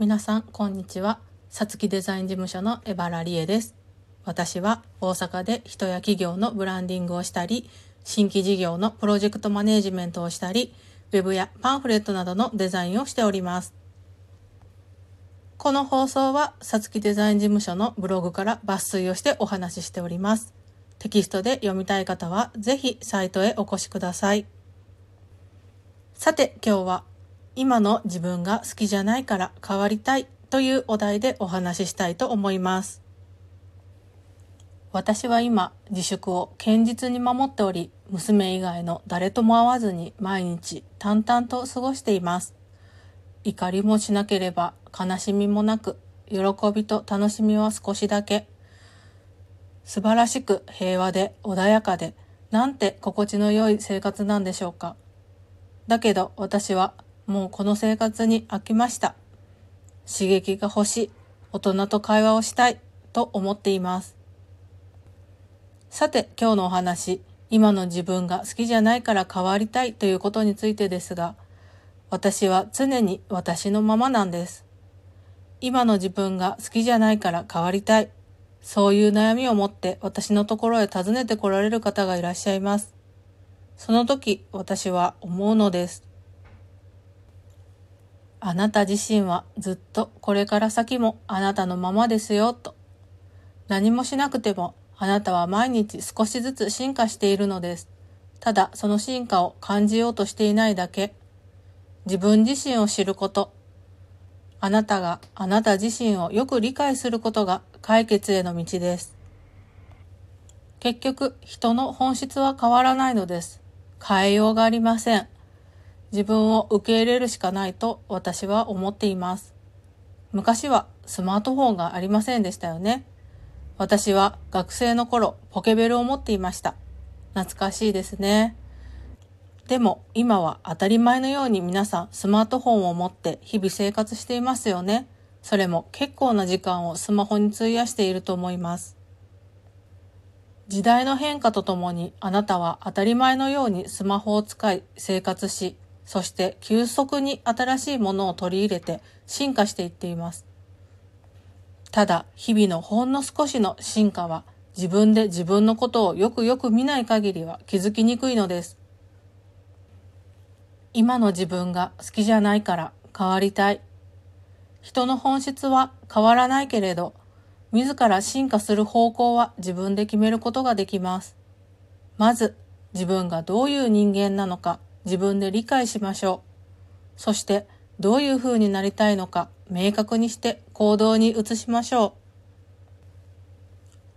皆さん、こんにちは。さつきデザイン事務所のエバラリエです。私は大阪で人や企業のブランディングをしたり、新規事業のプロジェクトマネージメントをしたり、ウェブやパンフレットなどのデザインをしております。この放送は、さつきデザイン事務所のブログから抜粋をしてお話ししております。テキストで読みたい方は、ぜひサイトへお越しください。さて、今日は、今の自分が好きじゃないから変わりたいというお題でお話ししたいと思います。私は今、自粛を堅実に守っており、娘以外の誰とも会わずに毎日淡々と過ごしています。怒りもしなければ悲しみもなく、喜びと楽しみは少しだけ。素晴らしく平和で穏やかで、なんて心地の良い生活なんでしょうか。だけど私はもうこの生活に飽きました。刺激が欲しい、大人と会話をしたいと思っています。さて今日のお話、今の自分が好きじゃないから変わりたいということについてですが、私は常に私のままなんです。今の自分が好きじゃないから変わりたい。そういう悩みを持って私のところへ訪ねて来られる方がいらっしゃいます。その時私は思うのです。あなた自身はずっとこれから先もあなたのままですよと。何もしなくてもあなたは毎日少しずつ進化しているのです。ただその進化を感じようとしていないだけ。自分自身を知ること。あなたがあなた自身をよく理解することが解決への道です。結局人の本質は変わらないのです。変えようがありません。自分を受け入れるしかないと私は思っています。昔はスマートフォンがありませんでしたよね。私は学生の頃ポケベルを持っていました。懐かしいですね。でも今は当たり前のように皆さんスマートフォンを持って日々生活していますよね。それも結構な時間をスマホに費やしていると思います。時代の変化とともにあなたは当たり前のようにスマホを使い生活し、そして急速に新しいものを取り入れて進化していっています。ただ日々のほんの少しの進化は自分で自分のことをよくよく見ない限りは気づきにくいのです。今の自分が好きじゃないから変わりたい。人の本質は変わらないけれど、自ら進化する方向は自分で決めることができます。まず、自分がどういう人間なのか自分で理解しましょう。そして、どういう風になりたいのか明確にして行動に移しましょう。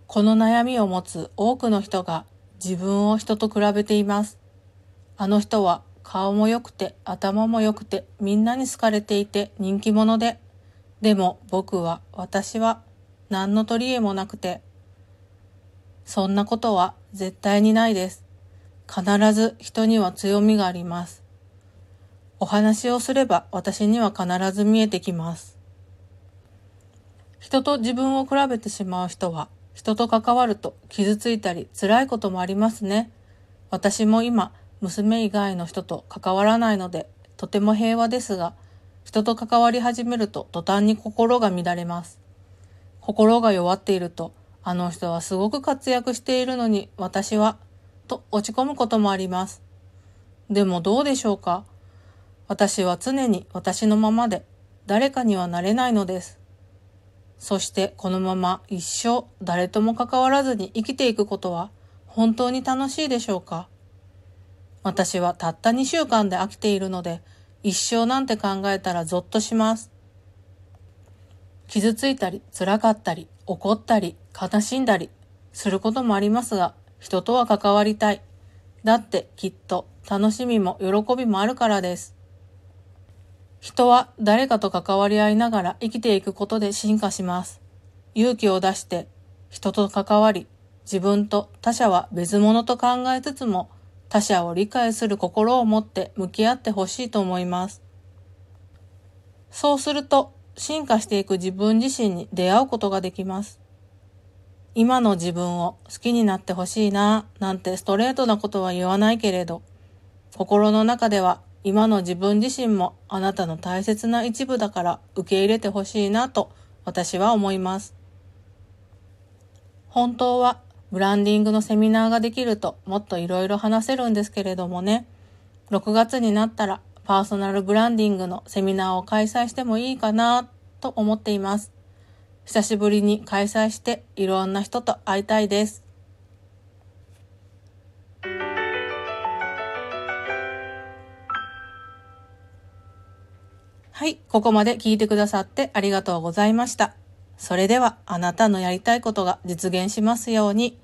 この悩みを持つ多くの人が自分を人と比べています。あの人は顔も良くて頭も良くてみんなに好かれていて人気者で、でも僕は私は何の取り柄もなくて、そんなことは絶対にないです。必ず人には強みがあります。お話をすれば私には必ず見えてきます。人と自分を比べてしまう人は人と関わると傷ついたり辛いこともありますね。私も今娘以外の人と関わらないのでとても平和ですが人と関わり始めると途端に心が乱れます。心が弱っているとあの人はすごく活躍しているのに私はと落ち込むこともあります。でもどうでしょうか？私は常に私のままで誰かにはなれないのです。そしてこのまま一生誰とも関わらずに生きていくことは本当に楽しいでしょうか？私はたった2週間で飽きているので一生なんて考えたらゾッとします。傷ついたり辛かったり怒ったり悲しんだりすることもありますが人とは関わりたい。だってきっと楽しみも喜びもあるからです。人は誰かと関わり合いながら生きていくことで進化します。勇気を出して人と関わり、自分と他者は別物と考えつつも他者を理解する心を持って向き合ってほしいと思います。そうすると進化していく自分自身に出会うことができます。今の自分を好きになってほしいななんてストレートなことは言わないけれど、心の中では今の自分自身もあなたの大切な一部だから受け入れてほしいなと私は思います。本当はブランディングのセミナーができるともっといろいろ話せるんですけれどもね、6月になったらパーソナルブランディングのセミナーを開催してもいいかなと思っています。久しぶりに開催していろんな人と会いたいです。はい、ここまで聞いてくださってありがとうございました。それではあなたのやりたいことが実現しますように。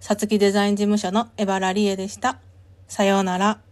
さつきデザイン事務所のエバラリエでした。さようなら。